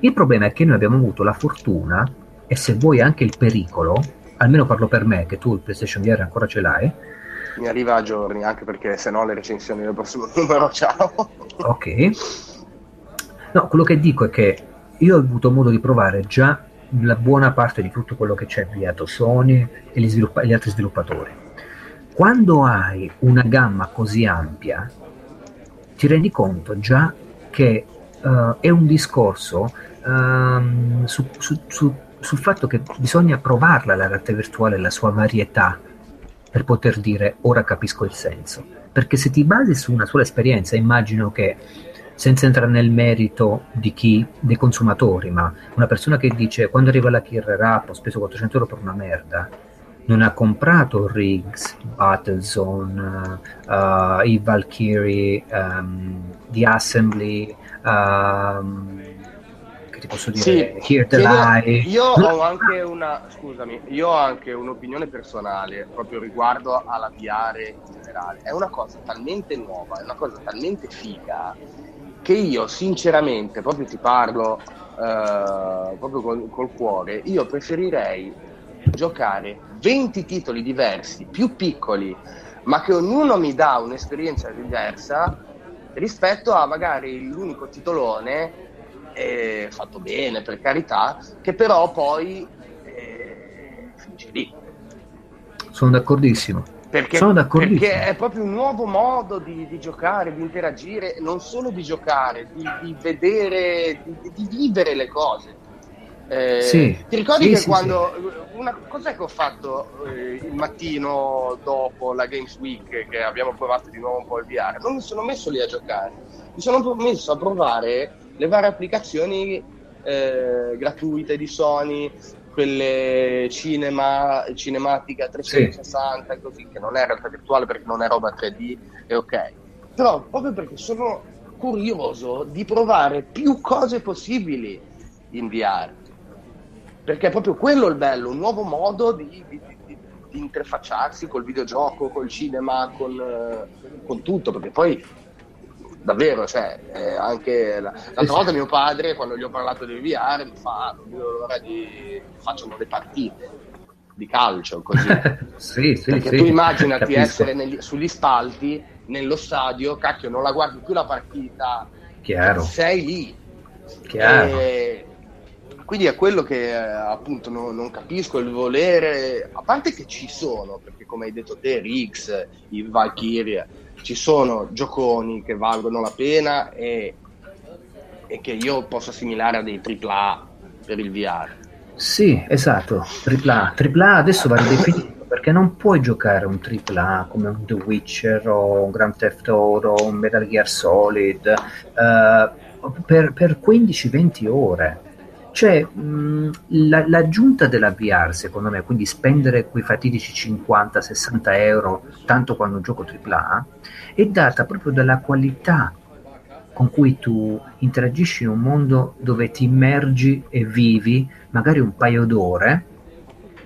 il problema è che noi abbiamo avuto la fortuna, e se vuoi anche il pericolo, almeno parlo per me, che tu il PlayStation VR ancora ce l'hai. Mi arriva a giorni, anche perché se no le recensioni del prossimo [laughs] numero, ciao. Ok. No, quello che dico è che io ho avuto modo di provare già la buona parte di tutto quello che c'è avviato Sony e gli, sviluppa- gli altri sviluppatori. Quando hai una gamma così ampia, ti rendi conto già che uh, è un discorso um, su, su, su, sul fatto che bisogna provarla la realtà virtuale, la sua varietà, per poter dire ora capisco il senso. Perché se ti basi su una sola esperienza, immagino che senza entrare nel merito di chi, dei consumatori, ma una persona che dice quando arriva la Killer App ho speso 400 euro per una merda, non ha comprato Riggs, Battlezone, uh, i Valkyrie, um, The Assembly, um, ti posso dire, sì, Here the Lie. Io ho anche una, scusami, io ho anche un'opinione personale proprio riguardo alla VR in generale. È una cosa talmente nuova, è una cosa talmente figa che io sinceramente, proprio ti parlo eh, proprio col, col cuore, io preferirei giocare 20 titoli diversi, più piccoli, ma che ognuno mi dà un'esperienza diversa rispetto a magari l'unico titolone eh, fatto bene per carità, che però poi eh, finisce lì. Sono d'accordissimo. Perché, Sono d'accordissimo. perché è proprio un nuovo modo di, di, giocare, di interagire, non solo di giocare, di, di vedere, di, di, vivere le cose. Eh, sì. Ti ricordi sì, che sì, quando... Una, cos'è che ho fatto eh, il mattino dopo la Games Week che abbiamo provato di nuovo un po' il VR? Non mi sono messo lì a giocare, mi sono messo a provare le varie applicazioni eh, gratuite di Sony, quelle cinema, cinematiche a 360 sì. così, che non è realtà virtuale perché non è roba 3D, è ok. Però proprio perché sono curioso di provare più cose possibili in VR. Perché è proprio quello il bello, un nuovo modo di, di, di, di interfacciarsi col videogioco, col cinema, con, eh, con tutto, perché poi davvero, cioè, eh, anche la, l'altra volta mio padre, quando gli ho parlato di VR, mi fa, non vedo l'ora di facciano le partite di calcio, così. [laughs] sì, sì, Perché sì, tu immaginati capisco. essere negli, sugli spalti, nello stadio, cacchio, non la guardi più la partita, Chiaro. sei lì. Chiaro. E, quindi è quello che eh, appunto non, non, capisco il volere, a parte che ci sono, perché come hai detto te, Rix, i Valkyrie, ci sono gioconi che valgono la pena e, e che io posso assimilare a dei AAA per il VR. Sì, esatto, AAA. AAA adesso va ridefinito perché non puoi giocare un AAA come un The Witcher o un Grand Theft Auto o un Metal Gear Solid uh, per, per 15-20 ore cioè, mh, la, l'aggiunta della VR, secondo me, quindi spendere quei fatidici 50-60 euro, tanto quando gioco AAA, è data proprio dalla qualità con cui tu interagisci in un mondo dove ti immergi e vivi magari un paio d'ore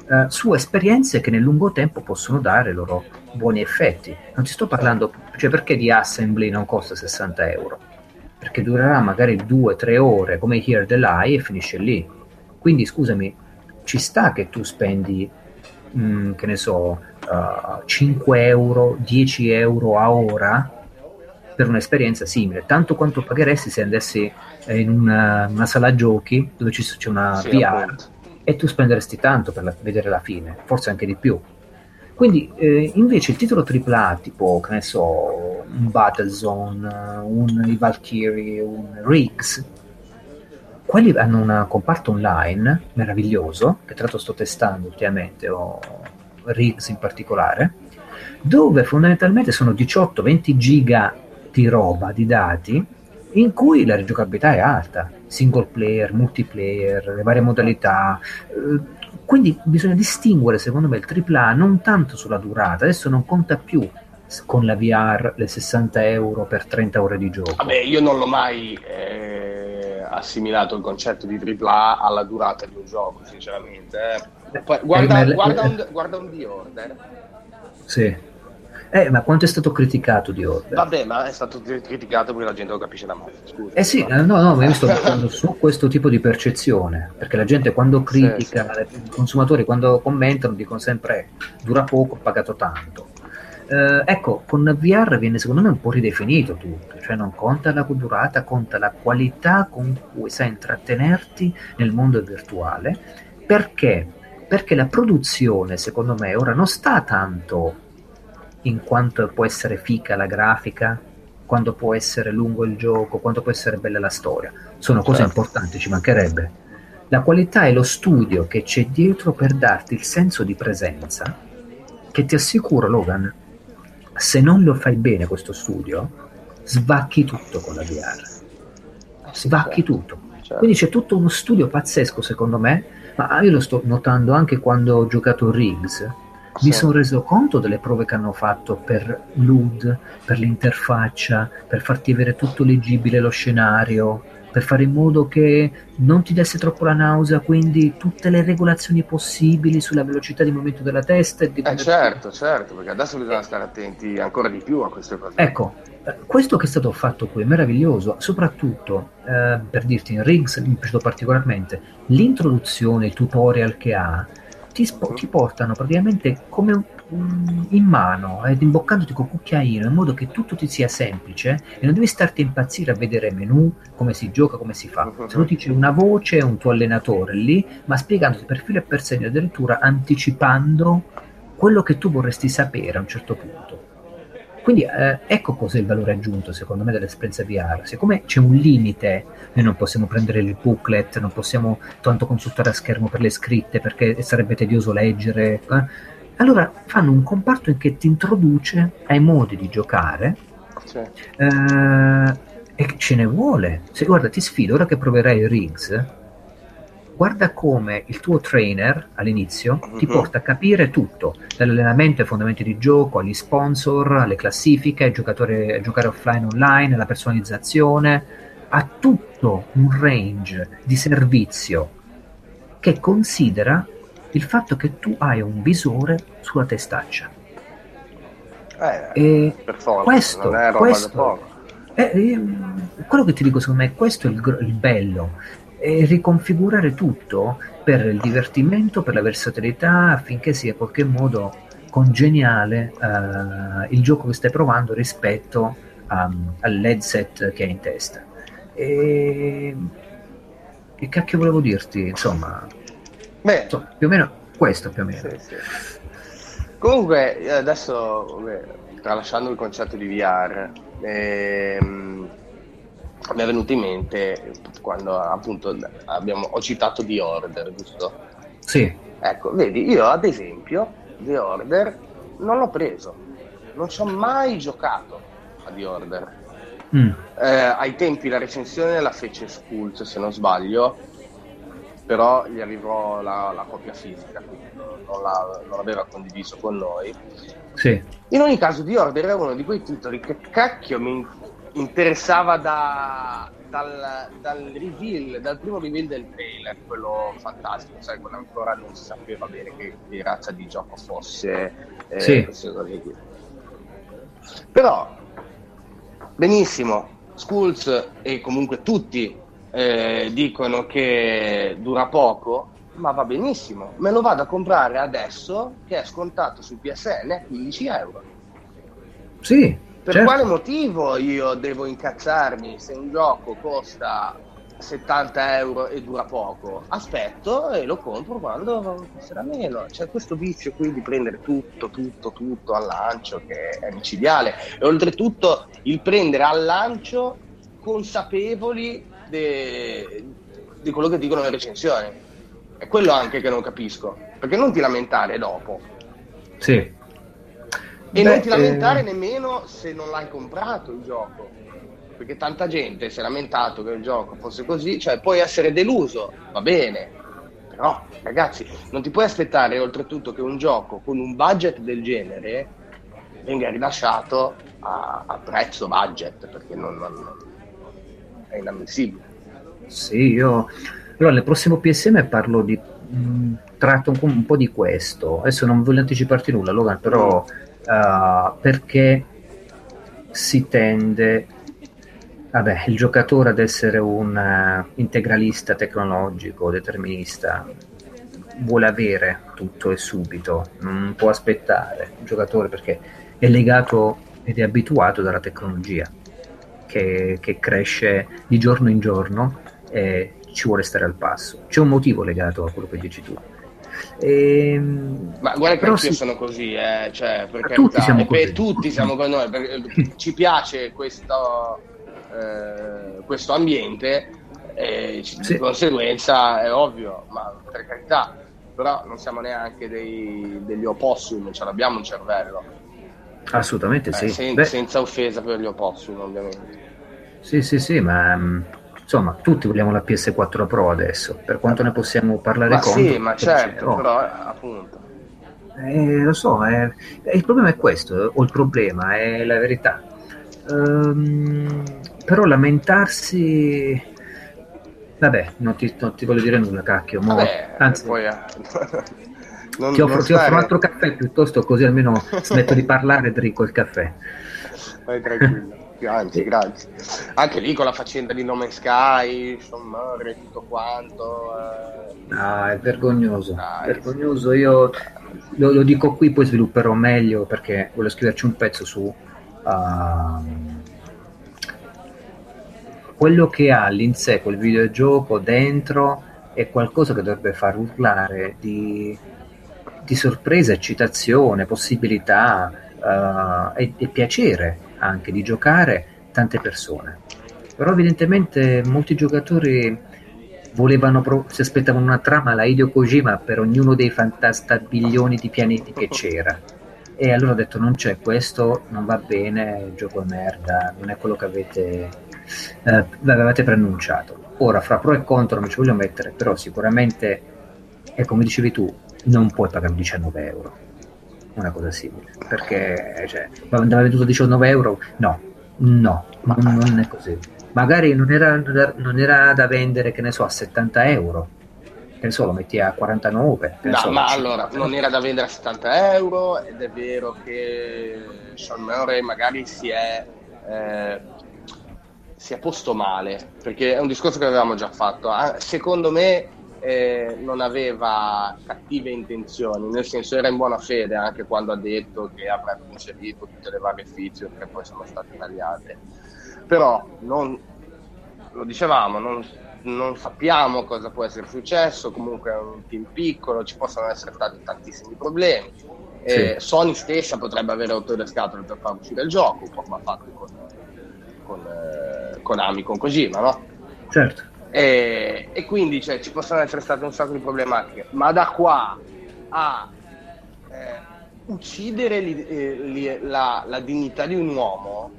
eh, su esperienze che nel lungo tempo possono dare loro buoni effetti. Non ti sto parlando, cioè perché di Assembly non costa 60 euro? Perché durerà magari 2-3 ore come Here the Lie e finisce lì. Quindi scusami, ci sta che tu spendi, mh, mm, che ne so, uh, 5 euro, 10 euro a ora per un'esperienza simile, tanto quanto pagheresti se andassi in una, una sala giochi dove c'è una sì, VR appunto. e tu spenderesti tanto per la, vedere la fine, forse anche di più. Quindi eh, invece il titolo AAA tipo, che ne so, un Battlezone, un i Valkyrie, un Riggs, quelli hanno un comparto online meraviglioso, che tra l'altro sto testando ultimamente, o Riggs in particolare, dove fondamentalmente sono 18-20 giga di roba, di dati, in cui la rigiocabilità è alta, single player, multiplayer, le varie modalità, eh, quindi bisogna distinguere, secondo me, il AAA non tanto sulla durata, adesso non conta più con la VR le 60 euro per 30 ore di gioco. Vabbè, io non l'ho mai, eh, assimilato il concetto di AAA alla durata di un gioco, sinceramente. Eh. Poi, guarda, eh, guarda, un, guarda un The Order. Sì. Eh, ma quanto è stato criticato di Order? Vabbè, ma è stato criticato perché la gente non capisce la mafia. Scusa. Eh sì, no, no, ma io sto parlando su questo tipo di percezione, perché la gente quando critica, sì, sì. i consumatori quando commentano dicono sempre dura poco, ho pagato tanto. Eh, ecco, con VR viene secondo me un po' ridefinito tutto, cioè non conta la durata, conta la qualità con cui sai intrattenerti nel mondo virtuale, perché? Perché la produzione, secondo me, ora non sta tanto in quanto può essere fica la grafica, quando può essere lungo il gioco, quanto può essere bella la storia. Sono cose certo. importanti, ci mancherebbe. La qualità è lo studio che c'è dietro per darti il senso di presenza che ti assicuro, Logan, se non lo fai bene questo studio, svacchi tutto con la VR. Svacchi certo. tutto. Certo. Quindi c'è tutto uno studio pazzesco, secondo me, ma io lo sto notando anche quando ho giocato Riggs mi sono reso conto delle prove che hanno fatto per l'UD, per l'interfaccia, per farti avere tutto leggibile lo scenario, per fare in modo che non ti desse troppo la nausea, quindi tutte le regolazioni possibili sulla velocità di movimento della testa. Di eh certo, certo, perché adesso bisogna stare attenti ancora di più a queste cose. Ecco, eh, questo che è stato fatto qui è meraviglioso, soprattutto eh, per dirti in Riggs mi è piaciuto particolarmente l'introduzione, il tutorial che ha ti, spo- ti portano praticamente come in mano ed imboccandoti col cucchiaino in modo che tutto ti sia semplice e non devi starti a impazzire a vedere menu, come si gioca, come si fa. Se no ti c'è una voce, un tuo allenatore lì, ma spiegandoti per filo e per segno addirittura anticipando quello che tu vorresti sapere a un certo punto. Quindi eh, ecco cos'è il valore aggiunto secondo me dell'esperienza VR. Siccome c'è un limite, noi non possiamo prendere il booklet, non possiamo tanto consultare a schermo per le scritte perché sarebbe tedioso leggere. Eh? Allora fanno un comparto in che ti introduce ai modi di giocare sì. eh, e ce ne vuole. Se, guarda, ti sfido, ora che proverai Riggs, guarda come il tuo trainer all'inizio uh-huh. ti mhm. porta a capire tutto, dall'allenamento ai fondamenti di gioco, agli sponsor, alle classifiche, a giocare, offline online, alla personalizzazione, a tutto un range di servizio che considera il fatto che tu hai un visore sulla testaccia. Eh, e per forza, questo, non è roba questo, è, è, quello che ti dico secondo me questo è il, il bello e riconfigurare tutto per il divertimento, per la versatilità, affinché sia in qualche modo congeniale uh, il gioco che stai provando rispetto um, all'headset che hai in testa. E che cacchio volevo dirti? Insomma, Beh, insomma, più o meno questo più o meno. Sì, sì. Comunque, adesso beh, tralasciando il concetto di VR, ehm, mi è venuto in mente quando appunto abbiamo, ho citato The Order, giusto? Sì. Ecco, vedi, io ad esempio The Order non l'ho preso, non ci ho mai giocato a The Order. Mm. Eh, ai tempi la recensione la fece Skulls, se non sbaglio, però gli arrivò la, la copia fisica, quindi non, la, non l'aveva condiviso con noi. Sì. In ogni caso, The Order era uno di quei titoli che cacchio mi interessava da, dal, dal, reveal, dal primo reveal del trailer, quello fantastico, sai, quando ancora non si sapeva bene che, che razza di gioco fosse. Eh, sì. Però, benissimo, Skulls e comunque tutti eh, dicono che dura poco, ma va benissimo. Me lo vado a comprare adesso che è scontato su PSN a 15 euro. Sì, per certo. quale motivo io devo incazzarmi se un gioco costa 70 euro e dura poco? Aspetto e lo compro quando costerà meno. C'è questo vizio qui di prendere tutto, tutto, tutto al lancio che è micidiale. E oltretutto il prendere al lancio consapevoli di quello che dicono le recensioni. È quello anche che non capisco. Perché non ti lamentare dopo? Sì. E Beh, non ti lamentare eh... nemmeno se non l'hai comprato il gioco, perché tanta gente si è lamentato che il gioco fosse così, cioè puoi essere deluso, va bene, però ragazzi non ti puoi aspettare oltretutto che un gioco con un budget del genere venga rilasciato a, a prezzo budget, perché non, non, è inammissibile. Sì, io... Allora, nel prossimo PSM parlo di... Mh, mm, tratto un, un, po' di questo. Adesso non voglio anticiparti nulla, Logan, però uh, perché si tende vabbè, il giocatore ad essere un uh, integralista tecnologico, determinista, vuole avere tutto e subito, non può aspettare il giocatore perché è legato ed è abituato dalla tecnologia che, che cresce di giorno in giorno e ci vuole stare al passo. C'è un motivo legato a quello che dici tu. E, ehm, Ma guarda che anch'io sì. sono così, eh, cioè, per tutti siamo, per tutti siamo con noi, ci piace questo, eh, questo ambiente e sì. di conseguenza è ovvio, ma per carità, però non siamo neanche dei, degli opossum, ce l'abbiamo un cervello. Assolutamente eh, sì. Sen- senza offesa per gli opossum, ovviamente. Sì, sì, sì, ma mm, insomma, tutti vogliamo la PS4 Pro adesso, per quanto ne possiamo parlare ma contro. Sì, ma certo, oh. però appunto. Eh, lo so, eh, il problema è questo, o il problema è la verità. Um, però lamentarsi... Vabbè, non ti, non ti, voglio dire nulla, cacchio. Mo... Vabbè, Anzi, poi, eh, [laughs] non, ti, offro, ti offro un altro caffè piuttosto così almeno smetto di [laughs] parlare e drinco il caffè. Vai tranquillo anzi, grazie. Anche lì con la faccenda di Nome Sky, insomma, tutto quanto. Eh... Ah, è vergognoso. Dai, vergognoso. Io lo, lo, dico qui, poi svilupperò meglio perché voglio scriverci un pezzo su. Uh, quello che ha all'inse quel videogioco dentro è qualcosa che dovrebbe far urlare di, di sorpresa, eccitazione, possibilità uh, e, e piacere anche di giocare tante persone. Però evidentemente molti giocatori volevano pro- si aspettavano una trama alla Hideo Kojima per ognuno dei fantastabiglioni di pianeti che c'era. E allora ho detto non c'è questo, non va bene, il gioco è merda, non è quello che avete, eh, avevate preannunciato. Ora, fra pro e contro non ci voglio mettere, però sicuramente, è come dicevi tu, non puoi pagare 19 euro una cosa simile. Perché cioè, andava venduto 19 euro? No. No non, non è così. Magari non era, non era, da vendere che ne so a 70 euro. Che ne so lo metti a 49 no so, ma allora non era da vendere a 70 euro ed è vero che Sean Murray magari si è eh, si è posto male perché è un discorso che avevamo già fatto ah, secondo me eh, non aveva cattive intenzioni, nel senso era in buona fede anche quando ha detto che avrebbe inserito tutte le varie feature che poi sono state tagliate. Però non, lo dicevamo, non, non sappiamo cosa può essere successo, comunque è un team piccolo, ci possono essere stati tantissimi problemi. Eh, Sony stessa potrebbe avere rotto le scatole per far uscire il gioco, come ha fatto con, con eh, Konami, con Kojima, no? Certo. E, e quindi cioè, ci possono essere state un sacco di problematiche, ma da qua a eh, uccidere li, eh, li, la, la, dignità di un uomo,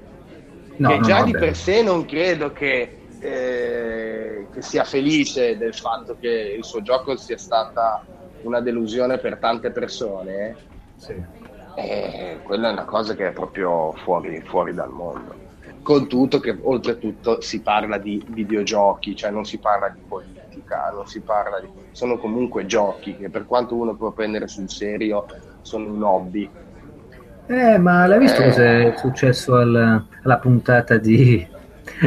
no, che già di per sé non credo che, eh, che sia felice del fatto che il suo gioco sia stata una delusione per tante persone, sì. eh, quella è una cosa che è proprio fuori, fuori dal mondo con tutto che oltretutto si parla di videogiochi, cioè non si parla di politica, non si parla di... sono comunque giochi che per quanto uno può prendere sul serio sono un hobby. Eh, ma l'hai visto eh... cosa è successo al, alla puntata di,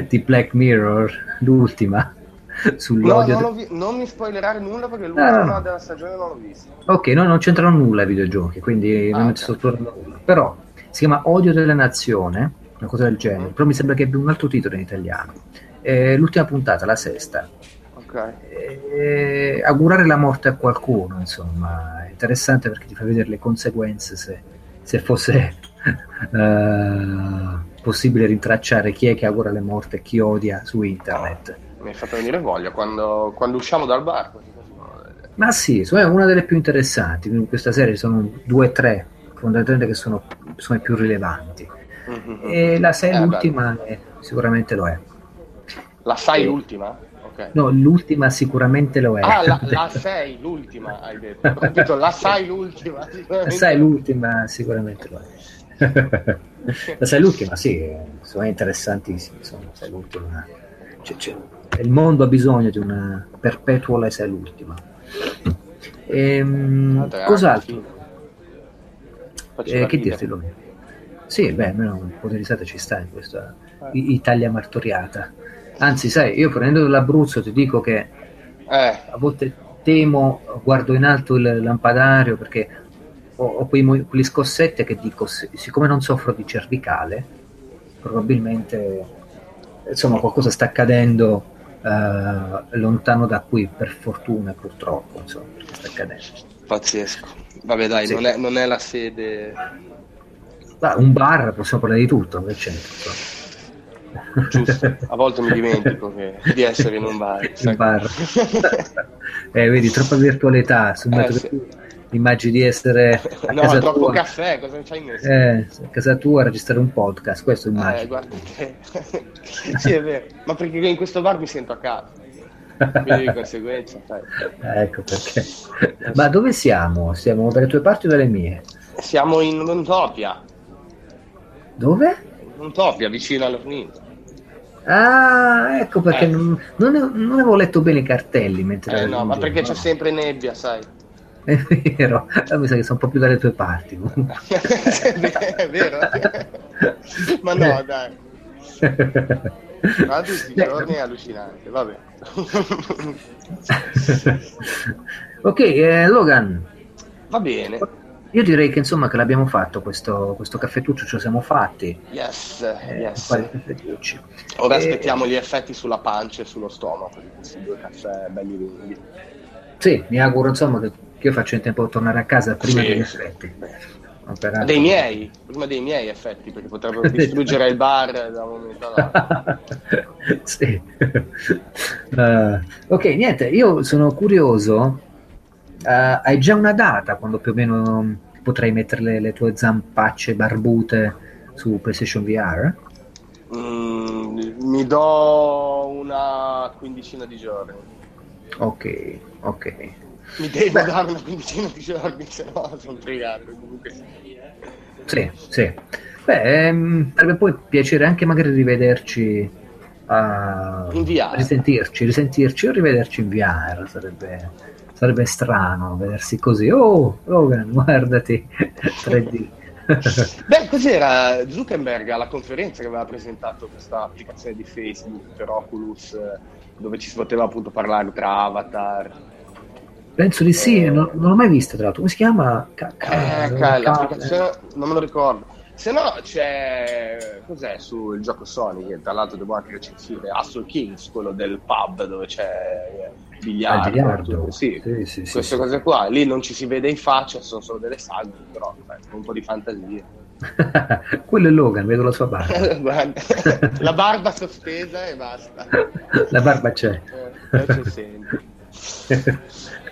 di Black Mirror, l'ultima? Sull'odio no, non, vi- non, mi spoilerare nulla perché l'ultima no, no. della stagione non l'ho vista. Ok, no, non c'entrano nulla i videogiochi, quindi ah, non okay. ci sto tornando nulla. Però si chiama Odio della Nazione una cosa del genere, però mi sembra che abbia un altro titolo in italiano. Eh, l'ultima puntata, la sesta. Okay. Eh, augurare la morte a qualcuno, insomma, è interessante perché ti fa vedere le conseguenze se, se fosse uh, [laughs] possibile rintracciare chi è che augura le morte e chi odia su internet. Oh, mi hai fatto venire voglia quando, quando usciamo dal bar. Ma sì, è una delle più interessanti. In questa serie sono due o tre fondamentalmente che sono, sono i più rilevanti. Mm-hmm. E la 6 eh, l'ultima è, sicuramente lo è. La 6 e... l'ultima? Okay. No, l'ultima sicuramente lo è. Ah, la [laughs] 6 l'ultima hai detto. Ho capito, la 6 l'ultima. La 6 l'ultima sicuramente lo è. la 6 l'ultima, sì, sono interessantissimi, insomma, 6 l'ultima. C'è, c'è, il mondo ha bisogno di una perpetual sei l'ultima. Ehm, cos'altro? Eh, che dirti, Lomi? Sì, beh, almeno un po' di risata ci sta in questa eh. Italia martoriata. Anzi, sai, io prendendo dall'Abruzzo ti dico che eh. a volte temo, guardo in alto il lampadario perché ho, ho quei, quegli scossetti che dico, siccome non soffro di cervicale, probabilmente insomma qualcosa sta accadendo eh, lontano da qui, per fortuna, purtroppo, insomma, sta accadendo. Pazzesco. Vabbè dai, sì. non, è, non, è, la sede... Ah, un bar, possiamo parlare di tutto, che c'entra. Giusto, a volte mi [laughs] dimentico che, di essere in un bar. In bar. eh, vedi, troppa virtualità eh, sì. immagini di essere [laughs] a no, casa troppo tua. caffè, cosa c'hai messo? Eh, a casa tua a registrare un podcast, questo immagino. Eh, guarda che... [laughs] sì, è vero, ma perché in questo bar mi sento a casa. Quindi di conseguenza, sai. Ecco perché. Ma dove siamo? Siamo dalle tue parti o dalle mie? Siamo in Montopia. Dove? Montopia, vicino alla Fornito. Ah, ecco perché eh. non, non, non, avevo letto bene i cartelli mentre eh, no, ma perché c'è sempre nebbia, sai. È vero, mi sa che sono un po' più dalle tue parti. [laughs] è vero? [laughs] ma no, dai. Ma tutti i giorni è allucinante, vabbè. [laughs] ok, eh, Logan. Va bene. Io direi che insomma che l'abbiamo fatto questo, questo caffettuccio, ce lo siamo fatti. Yes, eh, yes. Ora e... aspettiamo gli effetti sulla pancia e sullo stomaco di questi due caffè belli lunghi. Sì, mi auguro insomma che, io faccia in tempo di tornare a casa prima sì. degli effetti. Operato. Dei miei, prima dei miei effetti, perché potrebbero [laughs] distruggere il bar da un momento all'altro. [laughs] sì. Uh, [laughs] ok, niente, io sono curioso Uh, hai già una data quando più o meno potrai mettere le, le tue zampacce barbute su PlayStation VR? Mm, mi do una quindicina di giorni. Ok, ok. Mi devo Beh. dare una quindicina di giorni, se no sono fregato. Comunque sì. Sì, Beh, ehm, sarebbe poi piacere anche magari rivederci a in VR. risentirci, risentirci o rivederci in VR sarebbe sarebbe strano vedersi così. Oh, Logan, [laughs] guardati 3D. Beh, cos'era Zuckerberg alla conferenza che aveva presentato questa applicazione di Facebook per Oculus dove ci si poteva appunto parlare tra avatar. Penso di sì, eh, non, non l'ho mai vista tra l'altro. Come si chiama? Ca- eh, ca- l'applicazione non me lo ricordo. Se no c'è cos'è sul gioco Sony che tra l'altro devo anche recensire Hustle Kings, quello del pub dove c'è biliardo, biliardo. Sì, sì, sì, queste sì, cose qua. Lì non ci si vede in faccia, sono solo delle saghe, però beh, un po' di fantasia. [laughs] Quello è Logan, vedo la sua barba. [laughs] [laughs] la barba sospesa e basta. La barba c'è. Eh,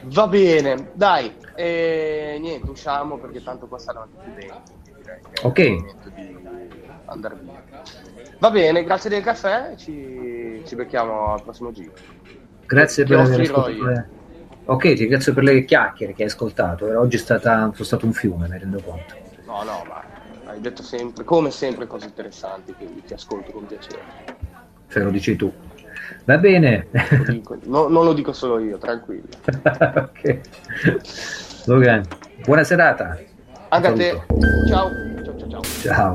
Va bene, dai, e niente, usciamo perché tanto qua saranno tutti bene. Ok. Va bene, grazie del caffè, ci, ci becchiamo al prossimo giro. Grazie per aver ascoltato. Ok, ti ringrazio per le chiacchiere che hai ascoltato. Oggi è stata, sono stato un fiume, mi rendo conto. No, no, ma hai detto sempre, come sempre, cose interessanti, quindi ti ascolto con piacere. Se lo dici tu. Va bene. Lo dico, no, non lo dico solo io, tranquillo. [laughs] ok. Logan, buona serata. Anche a te. Ciao. Ciao, ciao, ciao. Ciao.